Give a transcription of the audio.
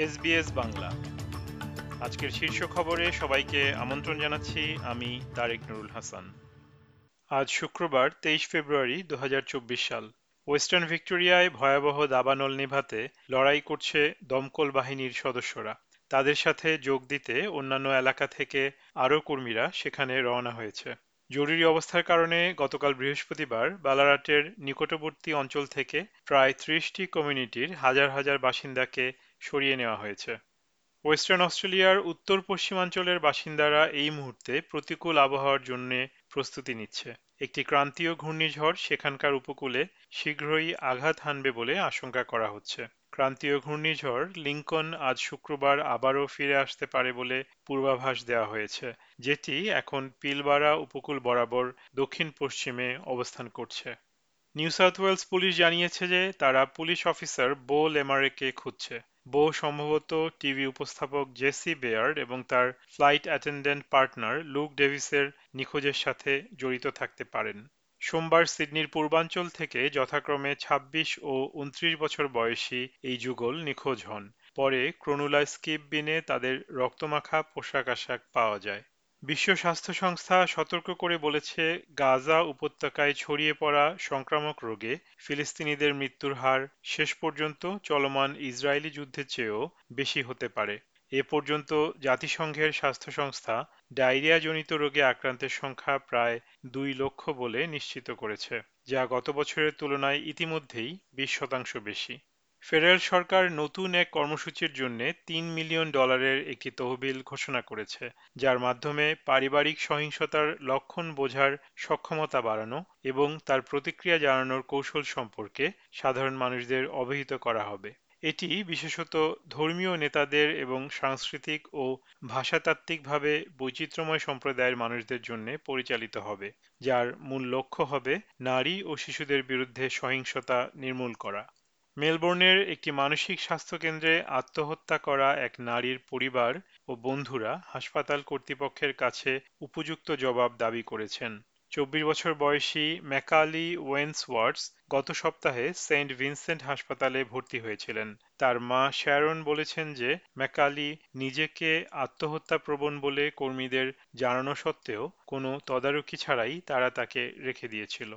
SBS Bangla. আজকের শীর্ষ খবরে সবাইকে আমন্ত্রণ জানাচ্ছি আমি তারেক নুরুল হাসান। আজ শুক্রবার তেইশ ফেব্রুয়ারি দু সাল। ওয়েস্টার্ন ভিক্টোরিয়ায় ভয়াবহ দাবানল নিভাতে লড়াই করছে দমকল বাহিনীর সদস্যরা। তাদের সাথে যোগ দিতে অন্যান্য এলাকা থেকে আরও কর্মীরা সেখানে রওনা হয়েছে। জরুরি অবস্থার কারণে গতকাল বৃহস্পতিবার বালারাটের নিকটবর্তী অঞ্চল থেকে প্রায় ত্রিশটি কমিউনিটির হাজার হাজার বাসিন্দাকে সরিয়ে নেওয়া হয়েছে। ওয়েস্টার্ন অস্ট্রেলিয়ার উত্তর পশ্চিমাঞ্চলের বাসিন্দারা এই মুহূর্তে প্রতিকূল আবহাওয়ার জন্য প্রস্তুতি নিচ্ছে। একটি ক্রান্তীয় ঘূর্ণিঝড় সেখানকার উপকূলে শীঘ্রই আঘাত হানবে বলে আশঙ্কা করা হচ্ছে। ক্রান্তীয় ঘূর্ণিঝড় লিঙ্কন আজ শুক্রবার আবারও ফিরে আসতে পারে বলে পূর্বাভাস দেওয়া হয়েছে। যেটি এখন পিলবারা উপকূল বরাবর দক্ষিণ পশ্চিমে অবস্থান করছে। নিউ সাউথ ওয়েলস পুলিশ জানিয়েছে যে তারা পুলিশ অফিসার বো লেমারেকে খুঁজছে। বো সম্ভবত টিভি উপস্থাপক জেসি বেয়ার্ড এবং তার ফ্লাইট অ্যাটেন্ডেন্ট পার্টনার লুক ডেভিসের নিখোঁজের সাথে জড়িত থাকতে পারেন। সোমবার সিডনির পূর্বাঞ্চল থেকে যথাক্রমে ২৬ ও উনত্রিশ বছর বয়সী এই যুগল নিখোঁজ হন। পরে ক্রনুলা স্কিপ বিনে তাদের রক্তমাখা পোশাক আশাক পাওয়া যায়। বিশ্ব স্বাস্থ্য সংস্থা সতর্ক করে বলেছে, গাজা উপত্যকায় ছড়িয়ে পড়া সংক্রামক রোগে ফিলিস্তিনিদের মৃত্যুর হার শেষ পর্যন্ত চলমান ইসরায়েলি যুদ্ধের চেয়েও বেশি হতে পারে। এ পর্যন্ত জাতিসংঘের স্বাস্থ্য সংস্থা ডায়রিয়াজনিত রোগে আক্রান্তের সংখ্যা প্রায় দুই লক্ষ বলে নিশ্চিত করেছে, যা গত বছরের তুলনায় ইতিমধ্যেই বিশ শতাংশ বেশি। ফেডারেল সরকার নতুন এক কর্মসূচির জন্য তিন মিলিয়ন ডলারের একটি তহবিল ঘোষণা করেছে, যার মাধ্যমে পারিবারিক সহিংসতার লক্ষণ বোঝার সক্ষমতা বাড়ানো এবং তার প্রতিক্রিয়া জানানোর কৌশল সম্পর্কে সাধারণ মানুষদের অবহিত করা হবে। এটি বিশেষত ধর্মীয় নেতাদের এবং সাংস্কৃতিক ও ভাষাতাত্ত্বিকভাবে বৈচিত্র্যময় সম্প্রদায়ের মানুষদের জন্য পরিচালিত হবে, যার মূল লক্ষ্য হবে নারী ও শিশুদের বিরুদ্ধে সহিংসতা নির্মূল করা। মেলবোর্নের একটি মানসিক স্বাস্থ্য কেন্দ্রে আত্মহত্যা করা এক নারীর পরিবার ও বন্ধুরা হাসপাতাল কর্তৃপক্ষের কাছে উপযুক্ত জবাব দাবি করেছেন। চব্বিশ বছর বয়সী ম্যাকালি ওয়েন্সওয়ার্ডস গত সপ্তাহে সেন্ট ভিনসেন্ট হাসপাতালে ভর্তি হয়েছিলেন। তার মা শ্যারন বলেছেন যে, ম্যাকালি নিজেকে আত্মহত্যা প্রবণ বলে কর্মীদের জানানো সত্ত্বেও কোনো তদারকি ছাড়াই তারা তাকে রেখে দিয়েছিল।